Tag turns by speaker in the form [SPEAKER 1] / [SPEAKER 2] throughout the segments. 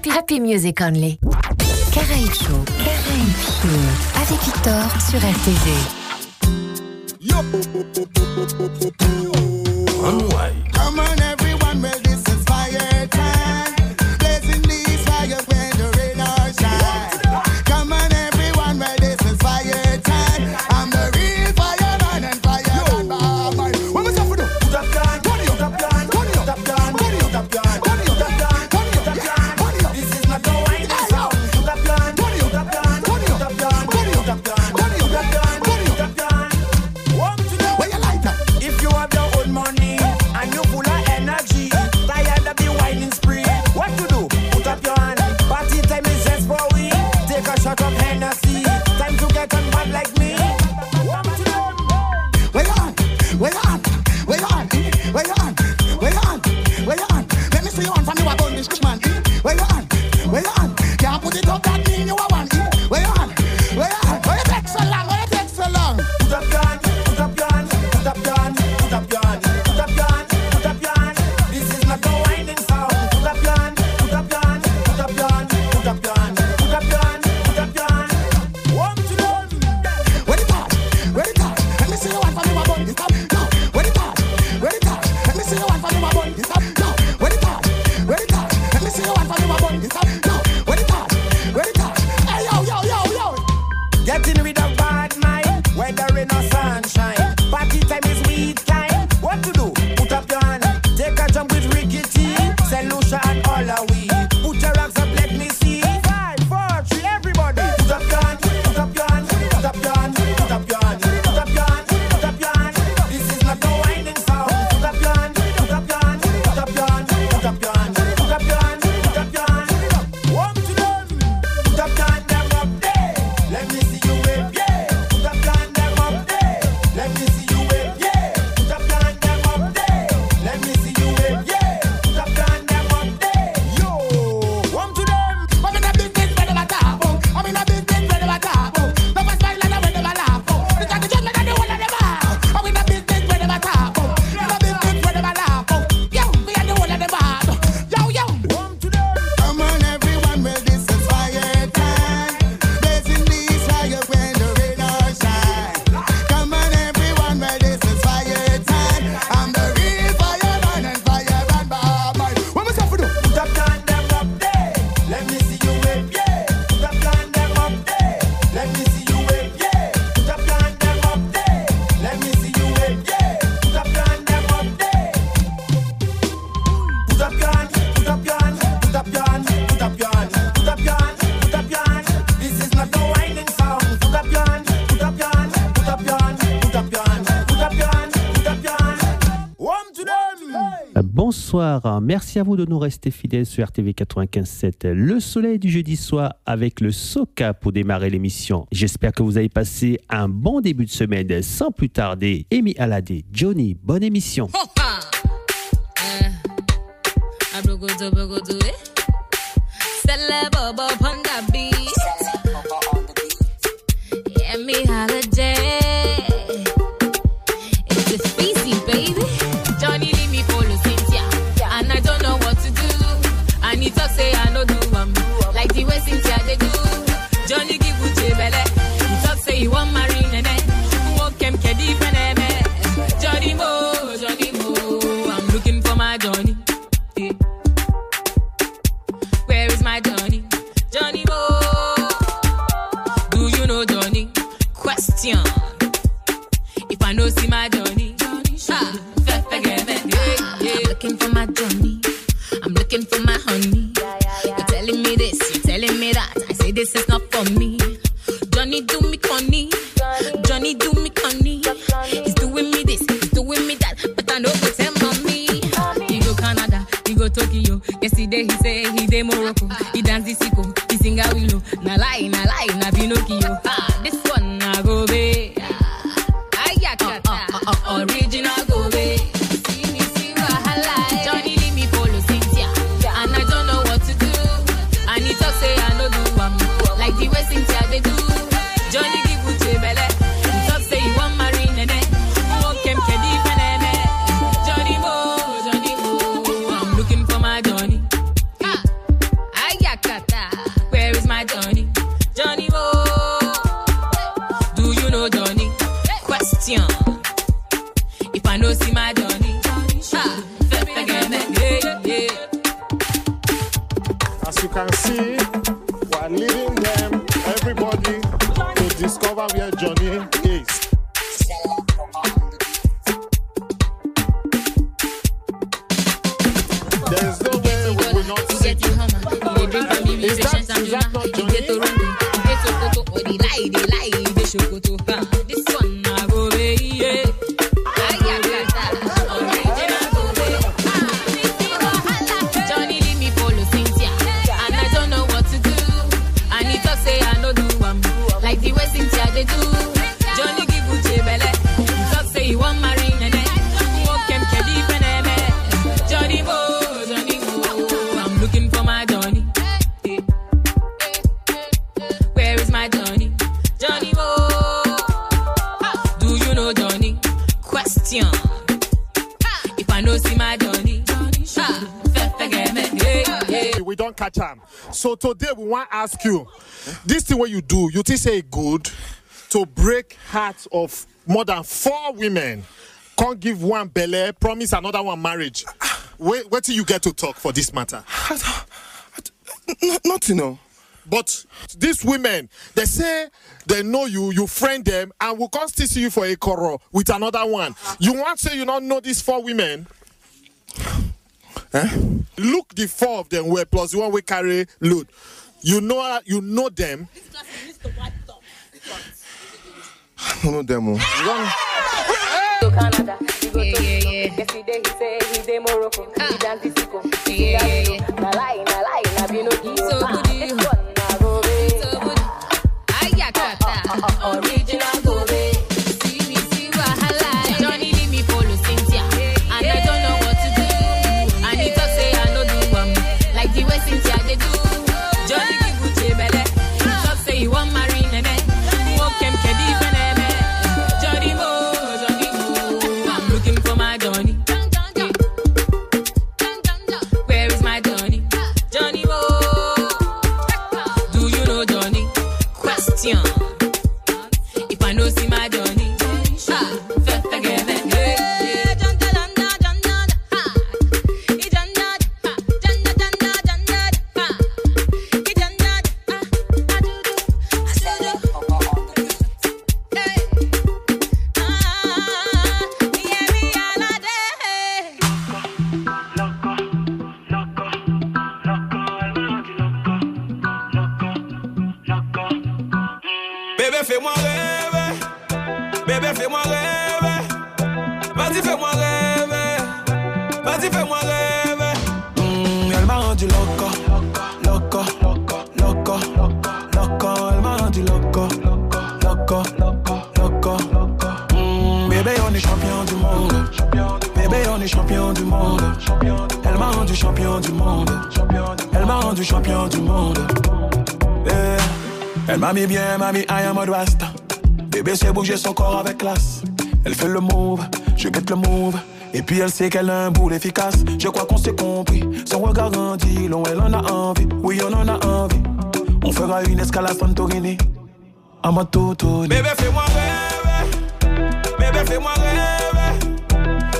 [SPEAKER 1] Happy, happy Music Only. Caraïbes Show. Caraïbes Show. Avec Victor sur RTV.
[SPEAKER 2] Yo. Unwind.
[SPEAKER 3] bonsoir. Merci à vous de nous rester fidèles sur RTV 95.7. Le soleil du jeudi soir avec le Soca pour démarrer l'émission. J'espère que vous avez passé un bon début de semaine. Sans plus tarder, Amy Aladé, Johnny, bonne émission.
[SPEAKER 4] that, is that
[SPEAKER 5] not
[SPEAKER 3] to
[SPEAKER 5] ask you, this thing what you do, you think say good to break hearts of more than four women, can't give one belly, promise another one marriage. Wait, wait till you get to talk for this matter.
[SPEAKER 6] N- nothing, no.
[SPEAKER 5] But these women, they say they know you, you friend them, and will come still see you for a quarrel with another one. You want to say you don't know these four women?
[SPEAKER 6] Eh?
[SPEAKER 5] Look the four of them were plus the one we carry load. You know, you know them.
[SPEAKER 6] I don't know
[SPEAKER 5] them. Oh. One.
[SPEAKER 7] To Canada, he go to Morocco, he ah.
[SPEAKER 3] dance yeah, yeah, yeah.
[SPEAKER 8] Corps avec classe. Elle fait le move, je guette le move. Et puis elle sait qu'elle a un boule efficace. Je crois qu'on s'est compris. Son regard grandit, long elle en a envie. Oui, on en a envie. On fera une escale à Santorini. À ma toto. Bébé, fais-moi rêver. Bébé, fais-moi rêver.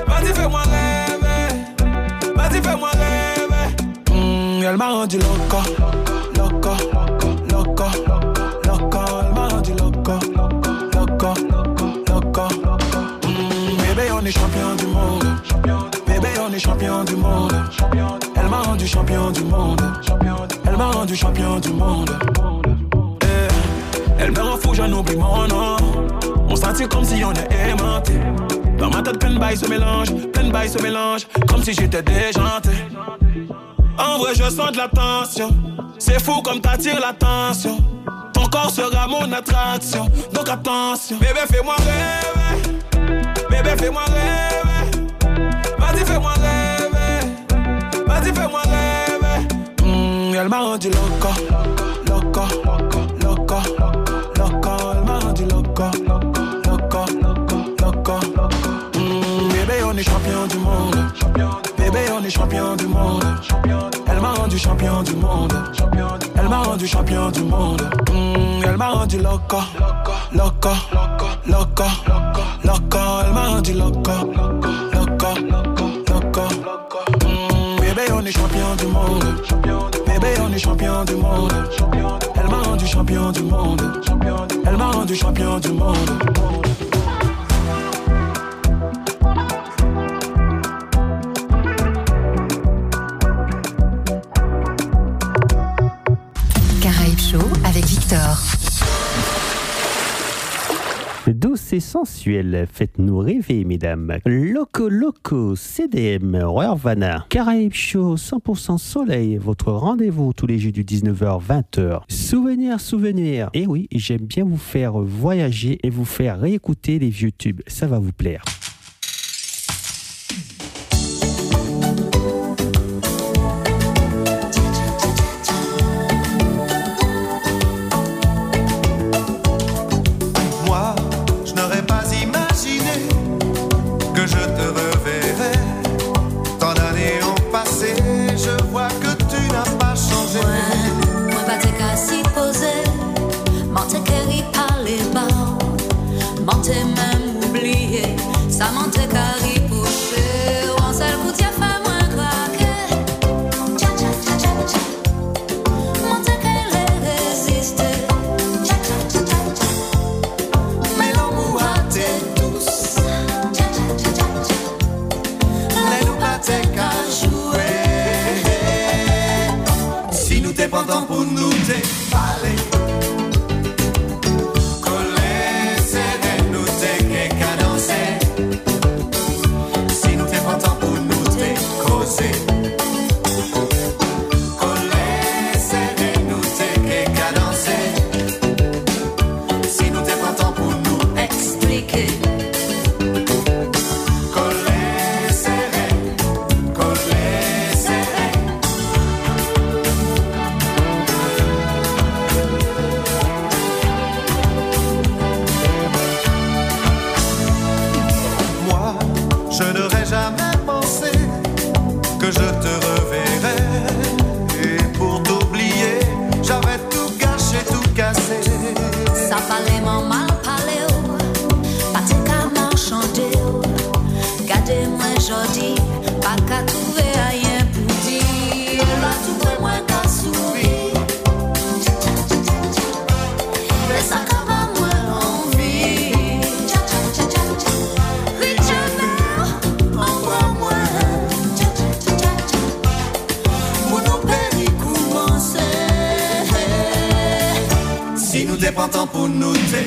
[SPEAKER 8] Vas-y, fais-moi rêver. Vas-y, fais-moi rêver. Mm, elle m'a rendu. Loco. Champion du monde. Bébé, on est champion du monde. Elle m'a rendu champion du monde. Elle m'a rendu champion du monde. Eh, Elle me rend fou, j'en oublie mon nom. On sentit comme si on est aimanté. Dans ma tête, plein de bails se mélangent, plein de bails se mélangent, comme si j'étais déjanté. En vrai, je sens de la tension. C'est fou comme t'attires l'attention. Ton corps sera mon attraction. Donc attention. Bébé, fais-moi rêver. Bébé, fais-moi rêver. Vas-y, fais-moi rêver. Vas-y, fais-moi rêver. Mm, elle m'a rendu loco. Loco. Loco. Loco. Elle m'a rendu loco. Loco. Loco. Mm, bébé, on est champion du monde. Bébé, on est champion du monde. Elle m'a rendu champion du monde. Elle m'a rendu champion du monde. Mm, elle m'a rendu loco. Loco. Loco loca, loca, elle m'a rendu loca, loca, loca. Mmh, bébé, on est champion du monde. Bébé, on est champion du monde. Elle m'a rendu champion du monde. Elle m'a rendu champion du monde.
[SPEAKER 9] sensuel. Faites-nous rêver, mesdames. Loco Loco, CDM, Royal Caraïbes Show, 100% Soleil, votre rendez-vous tous les jeux du 19h-20h. Souvenir, souvenir. Et eh oui, j'aime bien vous faire voyager et vous faire réécouter les vieux tubes. Ça va vous plaire.
[SPEAKER 10] pas temps pour
[SPEAKER 11] noter.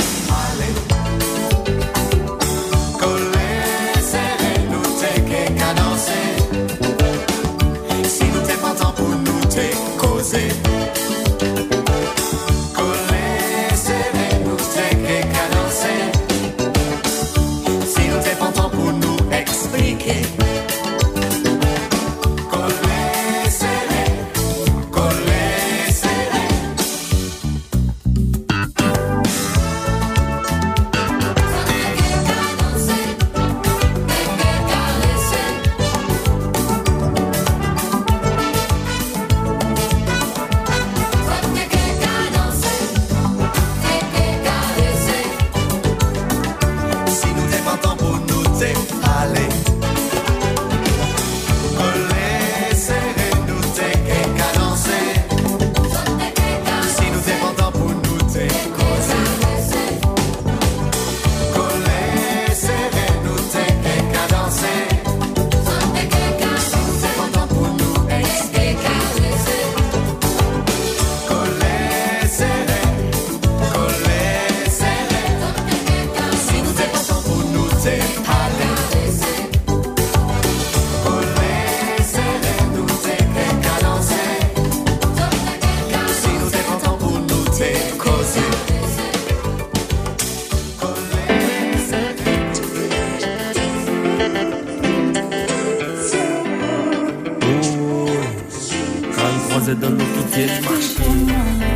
[SPEAKER 11] 为什么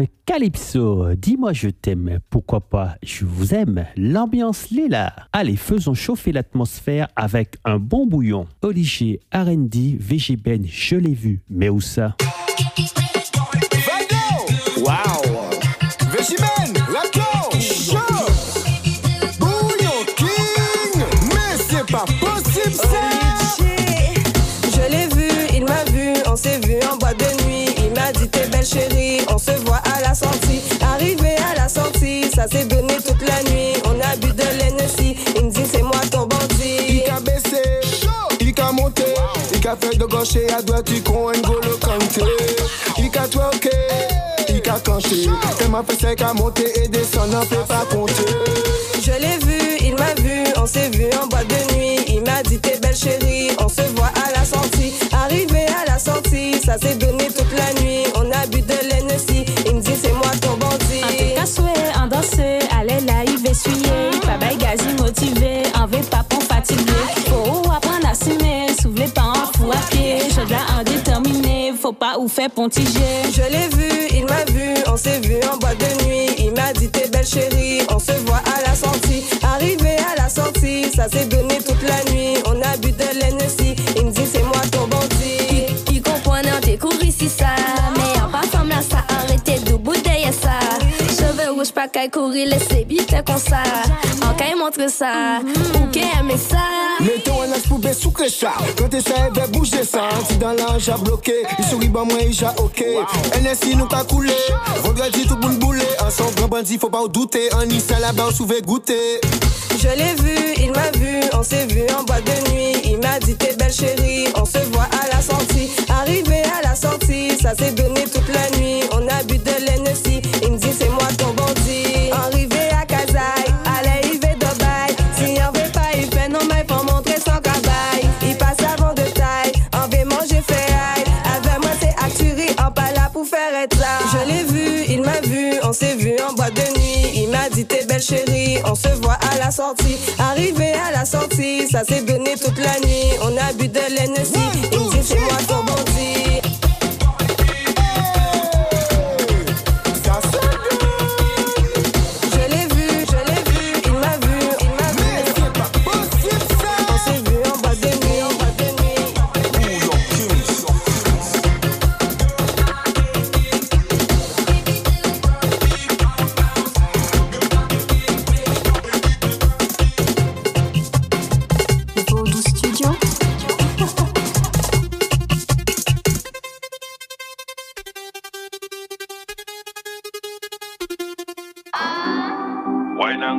[SPEAKER 11] Euh,
[SPEAKER 12] Calypso, dis-moi je t'aime, pourquoi pas? Je vous aime, l'ambiance là. Allez, faisons chauffer l'atmosphère avec un bon bouillon. Olivier, R&D, VG Ben, je l'ai vu, mais où ça?
[SPEAKER 13] Wow!
[SPEAKER 14] VG ben! s'est donné toute la nuit. On a bu de l'NSI, il me dit c'est moi ton bandit.
[SPEAKER 13] Il qu'a baissé, il qu'a monté, il qu'a fait de gauche et à droite, tu con N'Golo Kanté. Il qu'a twerké, il qu'a canté. Tellement fait qu'à monter et descendre, on peut pas compter.
[SPEAKER 14] Je l'ai vu, il m'a vu, on s'est vu en boîte de nuit. Il m'a dit t'es belle chérie.
[SPEAKER 7] essuyer, pa bay gazi motive, anve pa pou fatige. Fou apren asime, sou vle pa an fou apye, indéterminé, faut pas ou fait pontiger.
[SPEAKER 14] Je l'ai vu, il m'a vu, on s'est vu en boîte de nuit, il m'a dit t'es belle chérie, on se voit à la sortie. Arrivé à la sortie, ça s'est donné toute la nuit, on a bu de
[SPEAKER 7] l'ennemi
[SPEAKER 14] bouge pas qu'à courir, laissez vite comme ça. En qu'à montre ça, ou qu'à aimer ça.
[SPEAKER 13] Mettons un as poubelle sous ça. Quand t'es ça, elle va bouger ça. Si dans l'ange a bloqué, il sourit, bah moi, il a ok. NSI nous qu'a coulé. Vendredi, tout le monde boulé. Un son grand bandit, faut pas en douter. Un Nice à la bas, on souvait goûter.
[SPEAKER 14] Je l'ai vu, il m'a vu, on s'est vu en boîte de nuit. Il m'a dit t'es belle chérie, on se voit à la sortie. Arrivé à la sortie, ça s'est donné toute la nuit. On s'est vu en boîte de nuit. Il m'a dit t'es belle chérie, on se voit à la sortie. Arrivé à la sortie, ça s'est donné toute la nuit. On a bu de l'NSI, il me dit c'est moi ton bandit.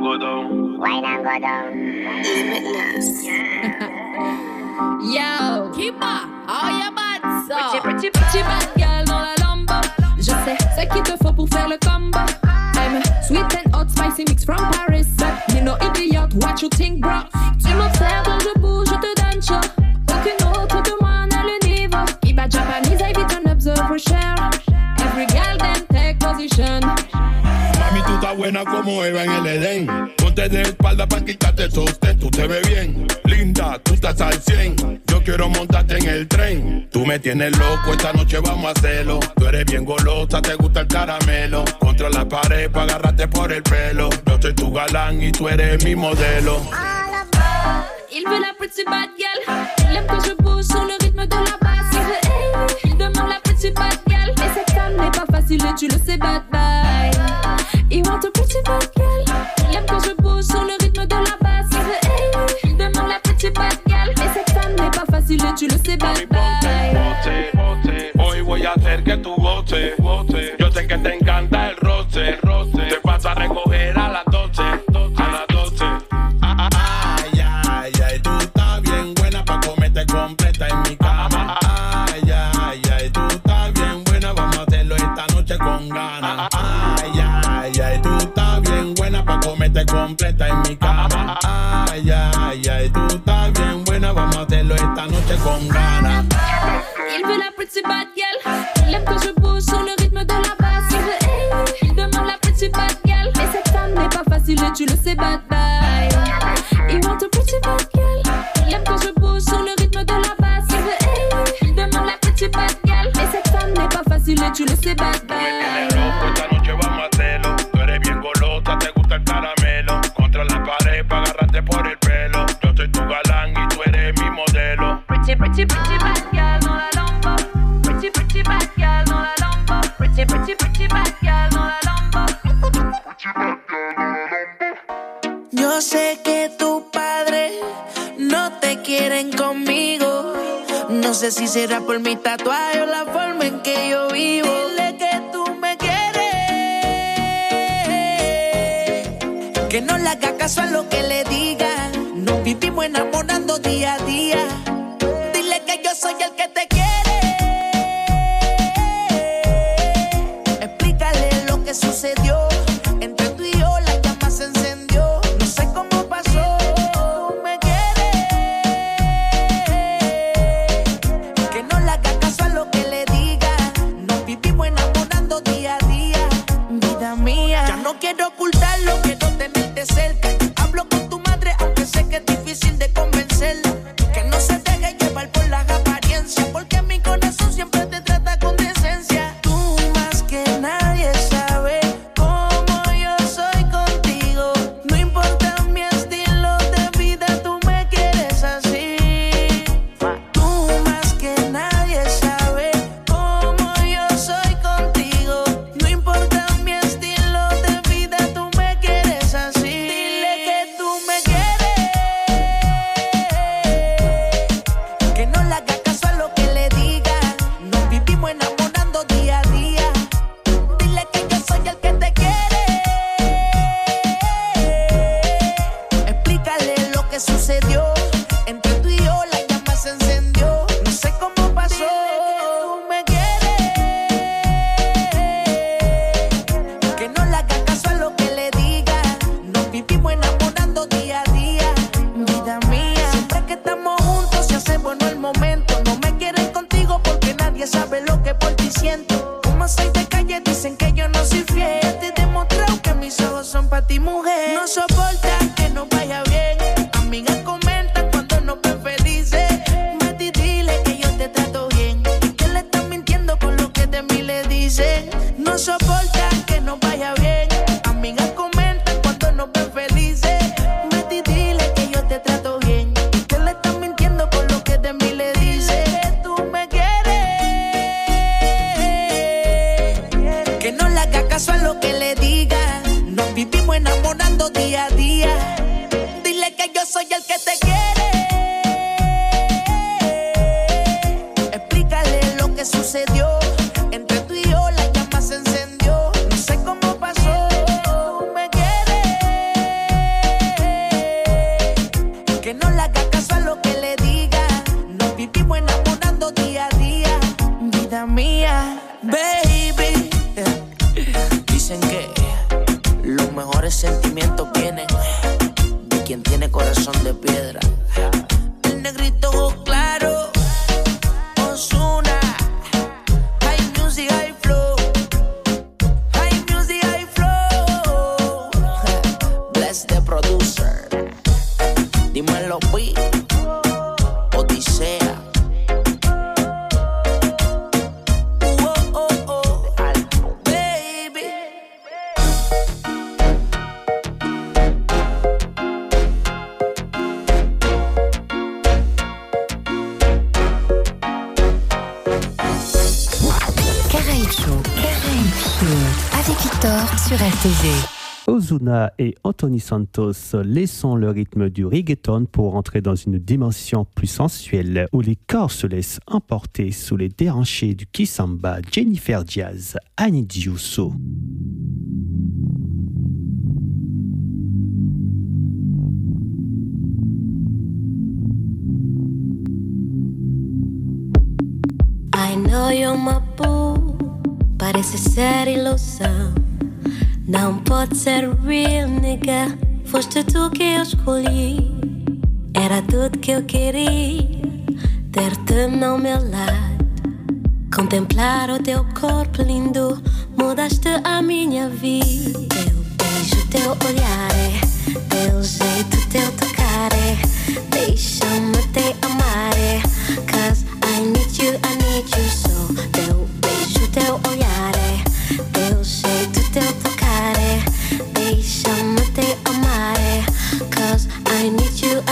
[SPEAKER 1] Wine and go down.
[SPEAKER 15] Wine and go down.
[SPEAKER 16] Yo, Kiba, how you bad so? Pretty, pretty, pretty bad girl dans la lambo. Je sais ce qu'il te faut pour faire le combo. I'm sweet and hot, spicy mix from Paris. But you know idiot, what you think, bro? Tu m'observes
[SPEAKER 17] buena como Eva en el Edén. Ponte de espalda para quitarte el sostén. Tú te ves bien, linda, tú estás al 100. Yo quiero montarte en el tren. Tú me tienes loco, esta noche vamos a hacerlo. Tú eres bien golosa, te gusta el caramelo. Contra la pared para agarrarte por el pelo. Yo soy tu galán y tú eres mi modelo.
[SPEAKER 16] Il veut la pretty bad girl. Il quand je bouge sur le rythme de la basse. Il demande la pretty bad girl. Mais cette femme n'est pas facile et tu le bye. Il want pretty bad girl. Il aime quand je bouge sur le rythme de la basse. Il veut, hey, demande la bad girl. Mais cette femme n'est pas facile et tu le sais, bye.
[SPEAKER 17] Bote, hoy voy a hacer que tú goce, goce. Comerte completa en mi cama. Ay, ay, ay, tú estás bien buena, vamos a hacerlo esta noche con ganas.
[SPEAKER 16] Il veut la pretty bad girl. Il aime quand je bouge sur le rythme de la basse. Il veut, hey, demande la pretty bad girl. Mais cette femme n'est pas facile et tu le sais, bad
[SPEAKER 18] será por
[SPEAKER 12] Et Anthony Santos, laissant le rythme du reggaeton pour entrer dans une dimension plus sensuelle où les corps se laissent emporter sous les déranchés du Kisamba, Jennifer Diaz, Annie Diusso.
[SPEAKER 19] I know you're my. Não pode ser real, nigga. Foste tu que eu escolhi. Era tudo que eu queria. Ter-te no meu lado. Contemplar o teu corpo lindo. Mudaste a minha vida. Teu beijo, teu olhar. É. Teu jeito, teu tocar. É. Deixa-me te amar. É. Cause I need you, I need you so. Teu beijo, teu olhar.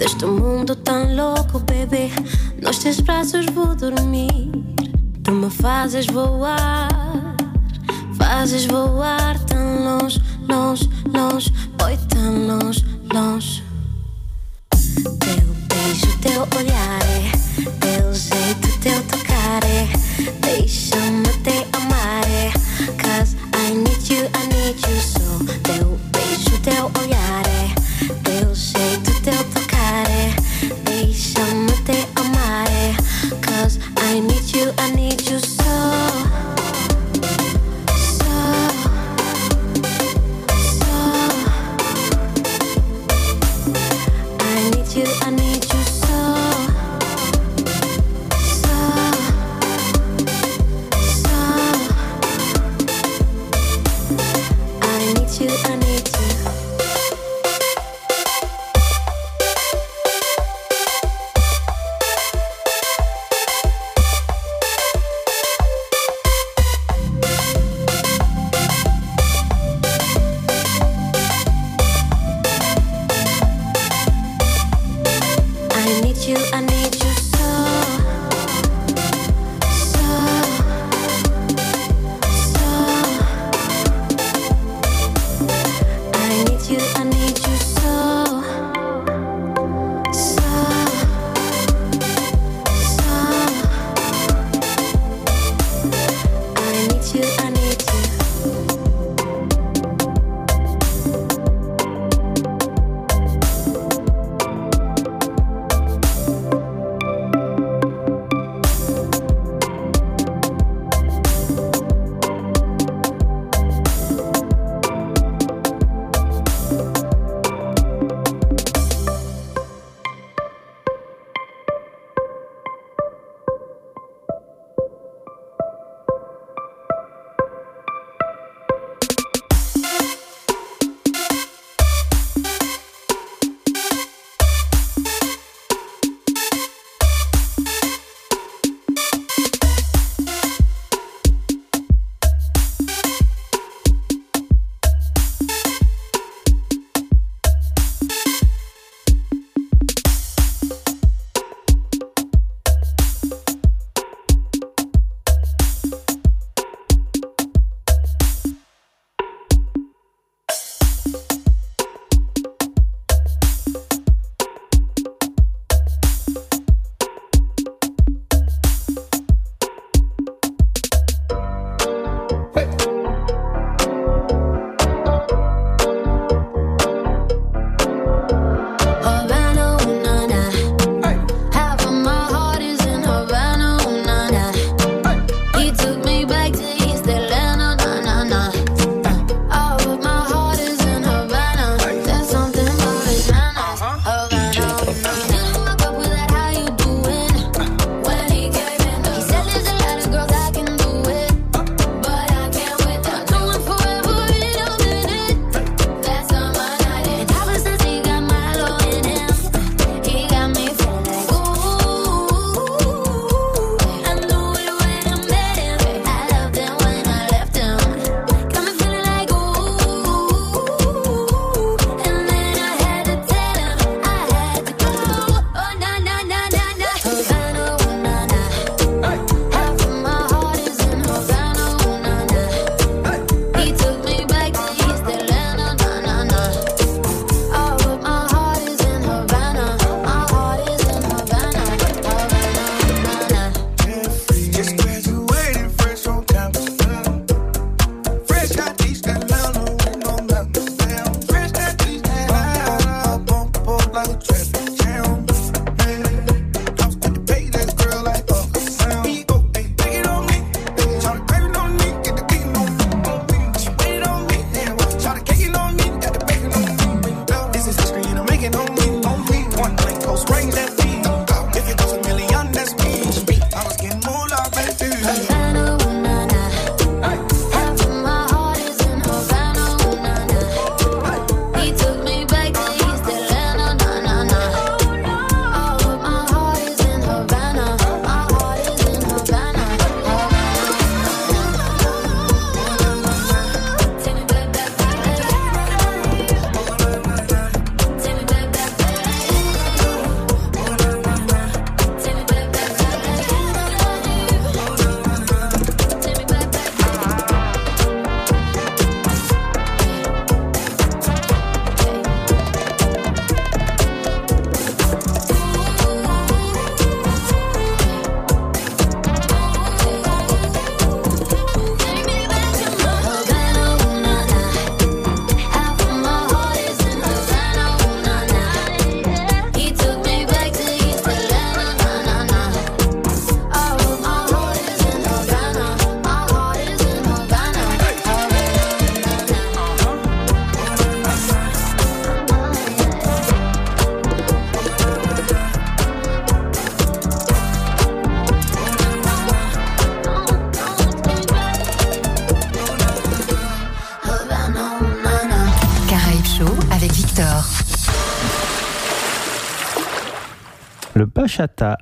[SPEAKER 19] Deste mundo tão louco, bebê, nos teus braços vou dormir. Tu me fazes voar, fazes voar tão longe, longe, longe, foi tão longe, longe. Teu beijo, teu olhar, é, teu jeito, teu tocar, é, deixa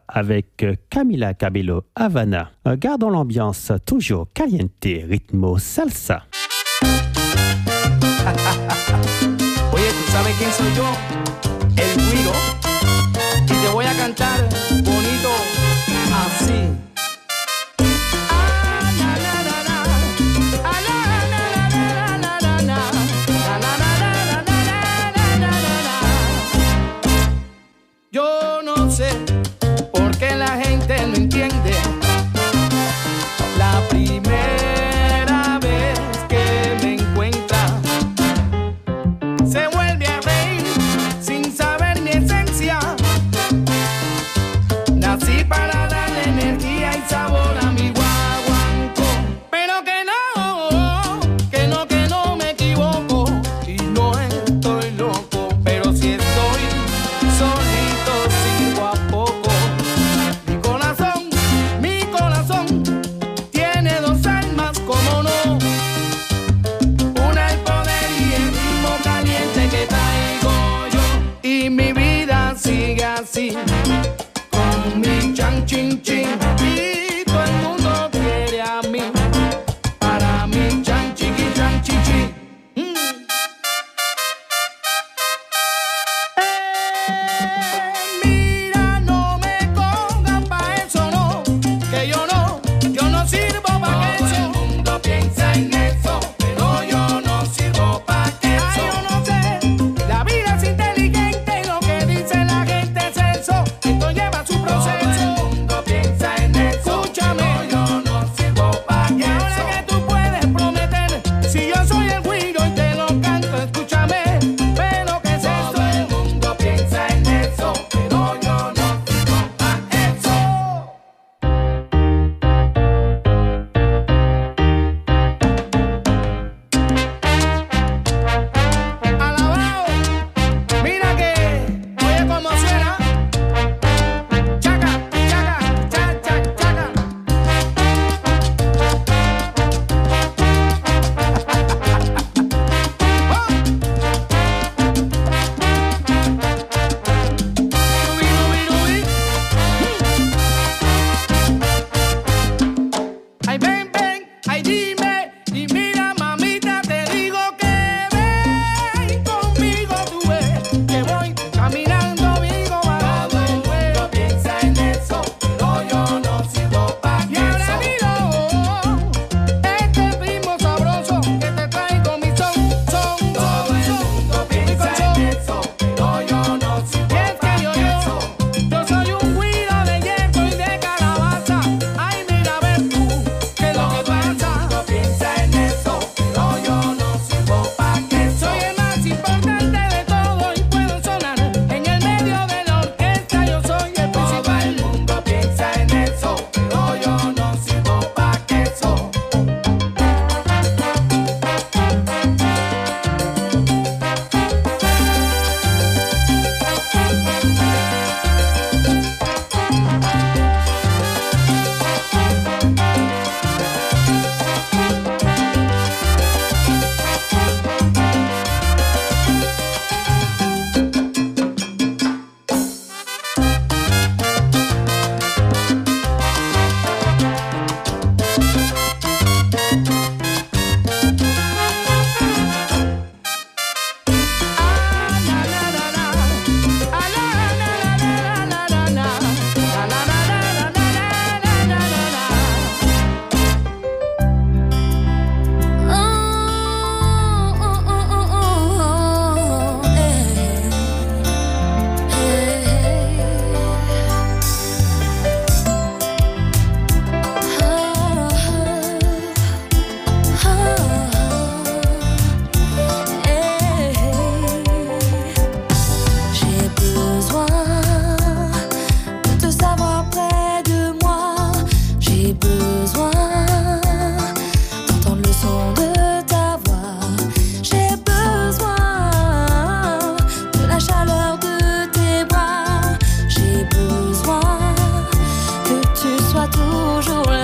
[SPEAKER 12] avec
[SPEAKER 20] euh, Camila Cabello Havana. Euh, gardons l'ambiance toujours caliente, ritmo salsa.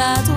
[SPEAKER 21] 몰라도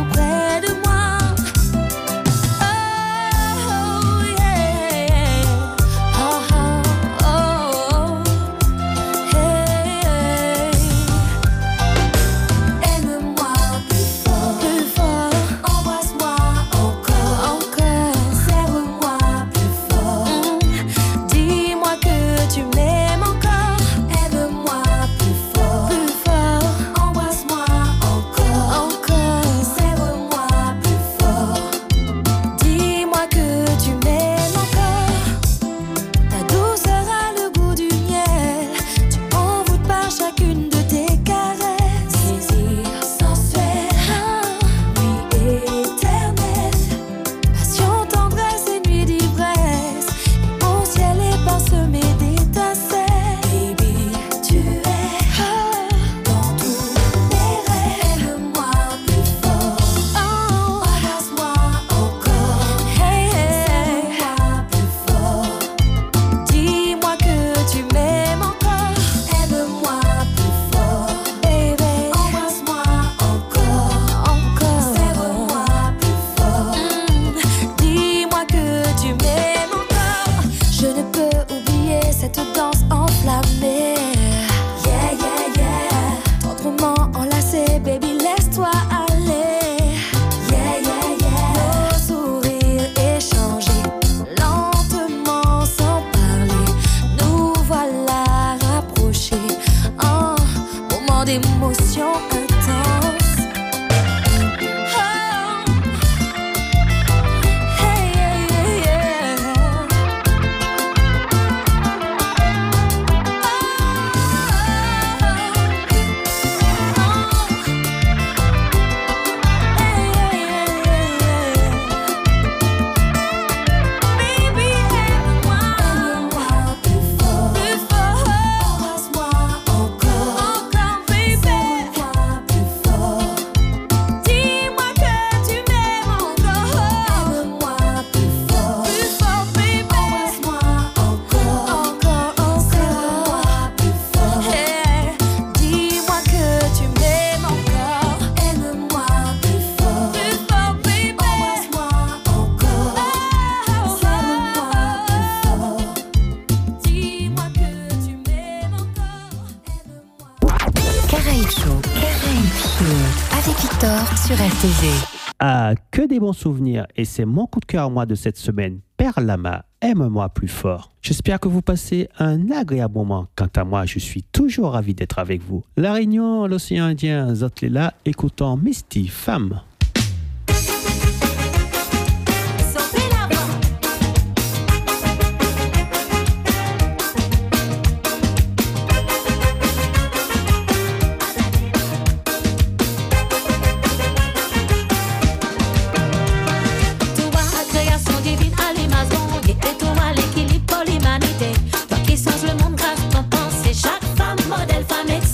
[SPEAKER 21] souvenir et c'est mon coup de cœur à moi de cette semaine, Perlama, aime-moi plus fort. J'espère que vous passez un agréable moment. Quant à moi, je suis toujours ravi d'être avec vous. La Réunion, l'océan Indien, Zotlela, écoutons Misty, femme.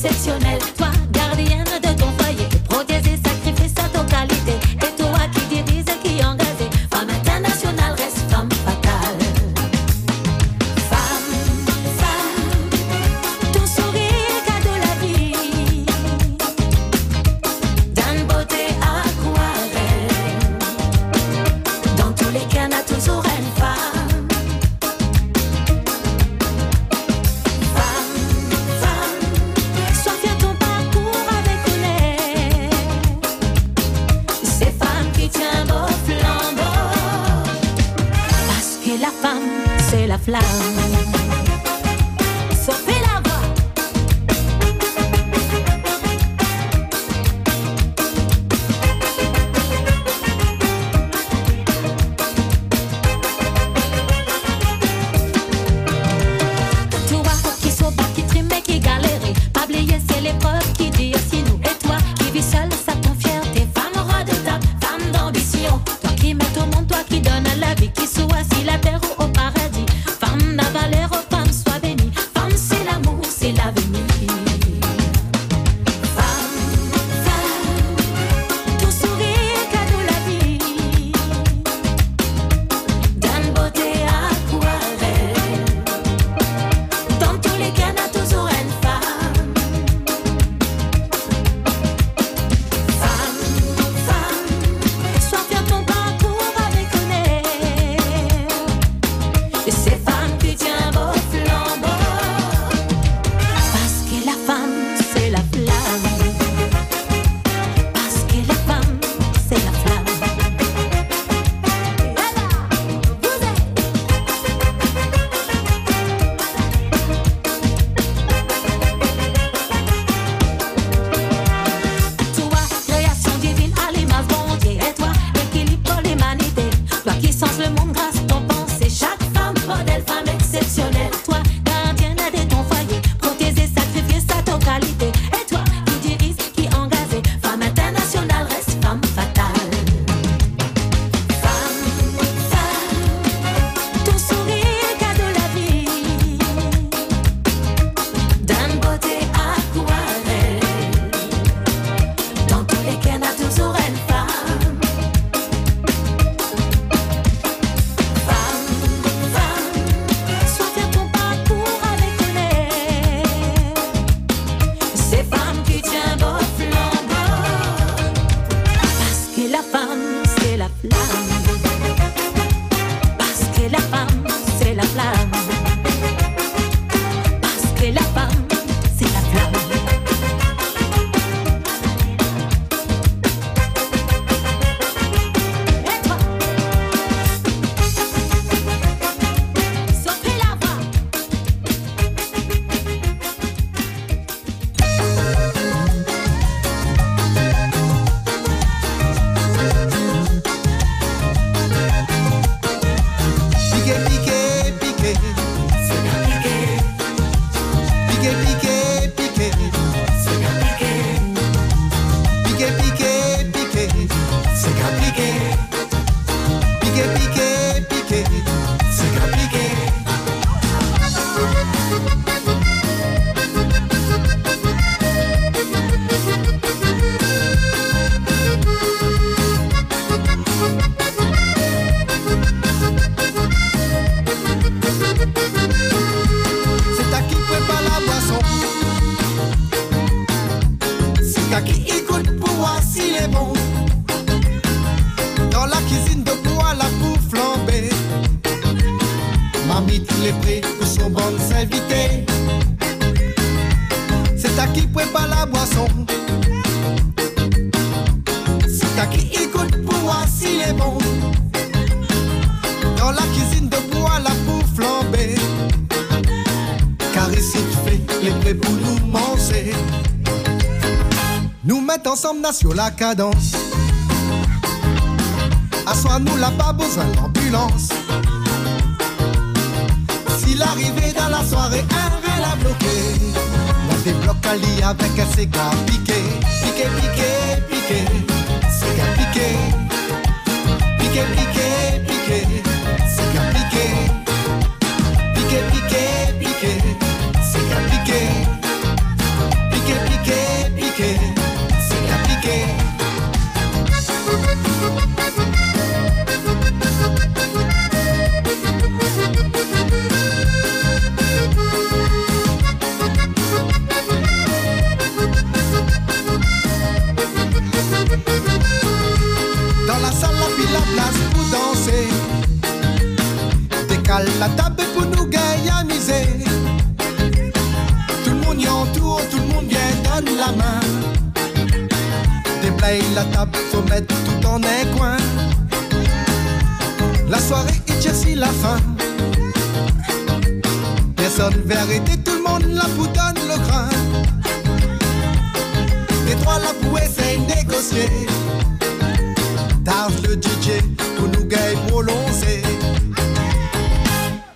[SPEAKER 13] déception. Sur la cadence. Assois-nous là, pas besoin d'ambulance. Si l'arrivée dans la soirée, un réel a bloqué. On débloque lit avec un cigare piqué. Piqué, piqué, piqué. Cigare piqué. Piqué, piqué, piqué. Piqué. Piqué, faut mettre tout en un coin. La soirée Chelsea la fin. Personne vérité, tout le monde la vous donne le grain. Les trois la essayer de négocier. Targe le DJ pour nous gagner prolonger.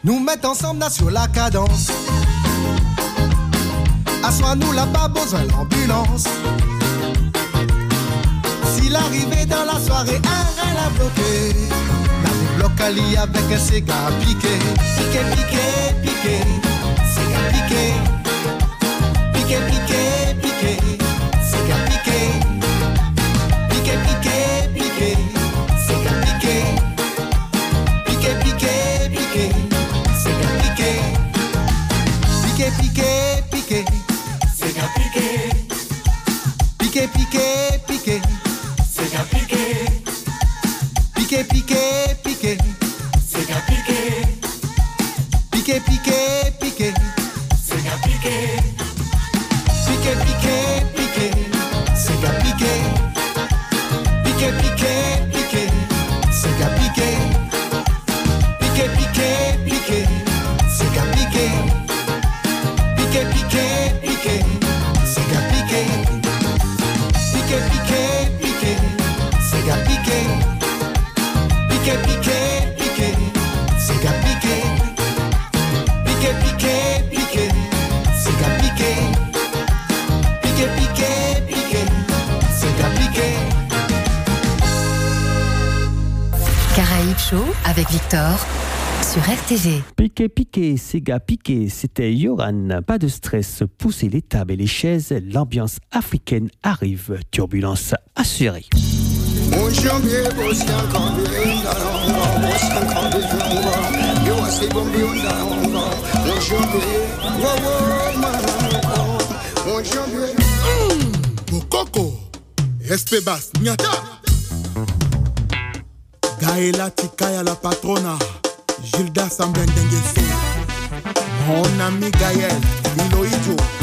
[SPEAKER 13] Nous mettre ensemble là sur la cadence. Assois-nous là, pas besoin l'ambulance. Si l'arrivée dans la soirée, un rein l'a bloqué. La débloque à lit avec un cigare piqué. Piqué, piqué, piqué. Cigare piqué. Piqué, piqué, piqué. Cigare. Piqué,
[SPEAKER 11] RTV.
[SPEAKER 12] Piqué, piqué, Sega piqué, c'était Yoran. Pas de stress, poussez les tables et les chaises, l'ambiance africaine arrive, turbulence assurée.
[SPEAKER 3] Bokoko, Espebas, Nyata. Gaëla Tikaya la patrona, Gilda Sambendengesi, Mon ami Gaël,
[SPEAKER 5] Milo Ijo.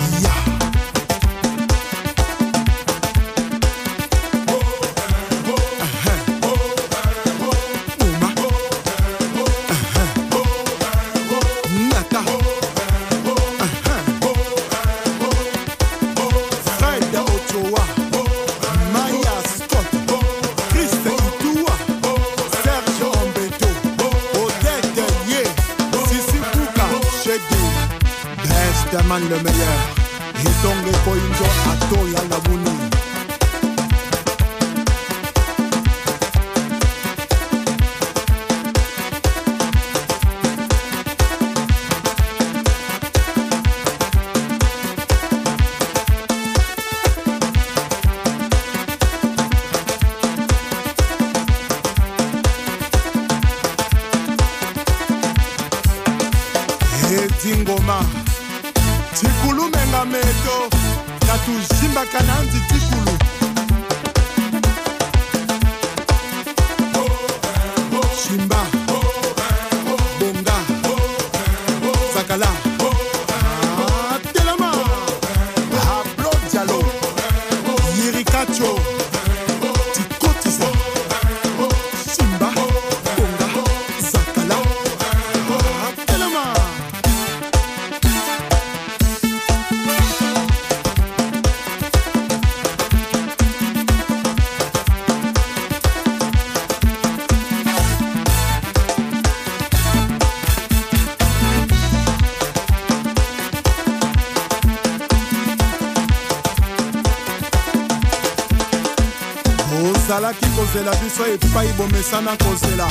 [SPEAKER 5] Biso epai bomesana kozela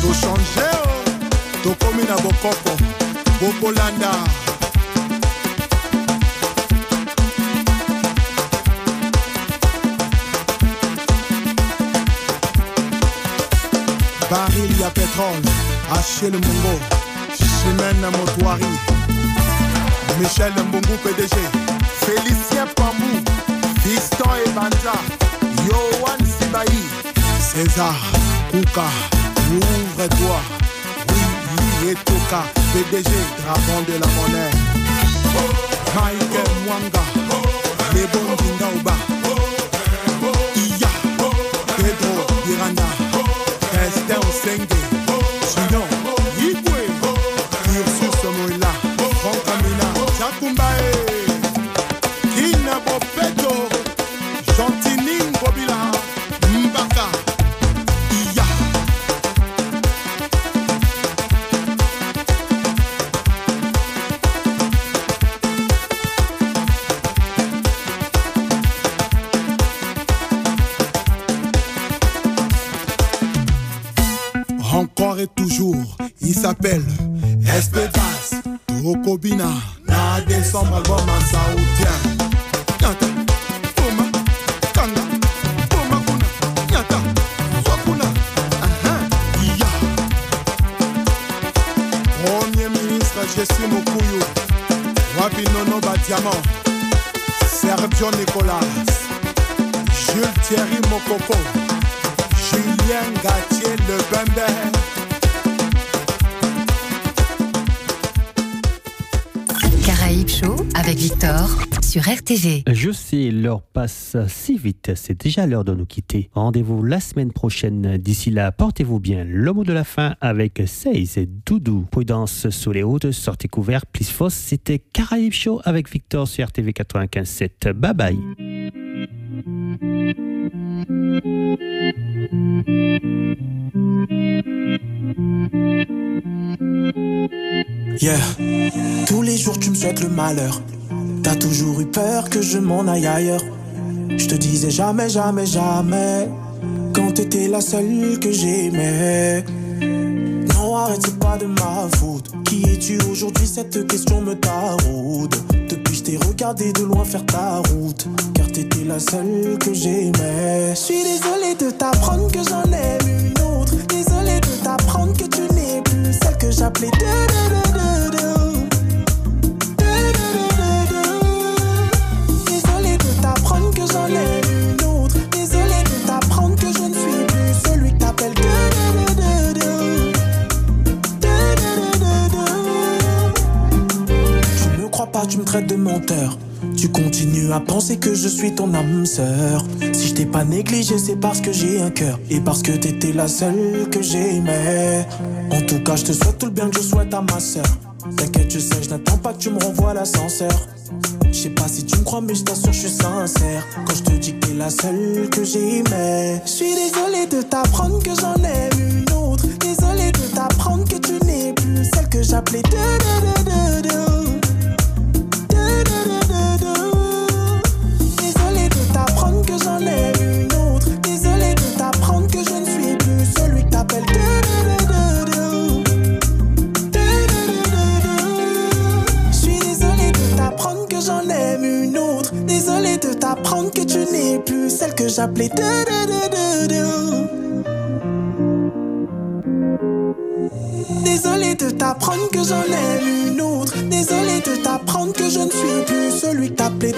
[SPEAKER 5] tochange o tokomi na bokoko bokolanda baril ya pétrole. Achel mongo chimene motoari michel mbungu pdg félicien pambou. Fiston ebanja césar kuka ouvre-toi oui oui etoka pdg dragon de la monnaie. Mike mwanga lebondinga oba Nono Badiamant, Sergio Nicolas, Jules Thierry Mokoko, Julien Gatier Le Bembe.
[SPEAKER 1] Caraïbes Show avec Victor sur RTV.
[SPEAKER 12] Je sais, l'heure passe si vite, c'est déjà l'heure de nous quitter. Rendez-vous la semaine prochaine. D'ici là, portez-vous bien. Le mot de la fin avec Seize et Doudou. Prudence sous les routes, sortez couverts, plus fausse. C'était Caraïbes Show avec Victor sur RTV 95.7. Bye bye.
[SPEAKER 8] Yeah. Tous les jours tu me souhaites le malheur. T'as toujours eu peur que je m'en aille ailleurs. Je te disais jamais, jamais, jamais. Quand t'étais la seule que j'aimais. Non, arrête, c'est pas de ma faute. Qui es-tu aujourd'hui? Cette question me taraude. Depuis, je t'ai regardé de loin faire ta route. Car t'étais la seule que j'aimais. Je suis désolé de t'apprendre que j'en aime une autre. Désolé de t'apprendre que tu n'es plus celle que j'appelais. Désolé De menteur. Tu continues à penser que je suis ton âme sœur. Si je t'ai pas négligé, c'est parce que j'ai un cœur. Et parce que t'étais la seule que j'aimais. En tout cas, je te souhaite tout le bien que je souhaite à ma sœur. T'inquiète, je sais, je n'attends pas que tu me renvoies l'ascenseur. Je sais pas si tu me crois, mais je t'assure, je suis sincère. Quand je te dis que t'es la seule que j'aimais. Je suis désolé de t'apprendre que j'en ai une autre. Désolé de t'apprendre que tu n'es plus celle que j'appelais. Celle que j'appelais. Désolé de t'apprendre que j'en aime une autre. Désolé de t'apprendre que je ne suis plus celui que t'appelais.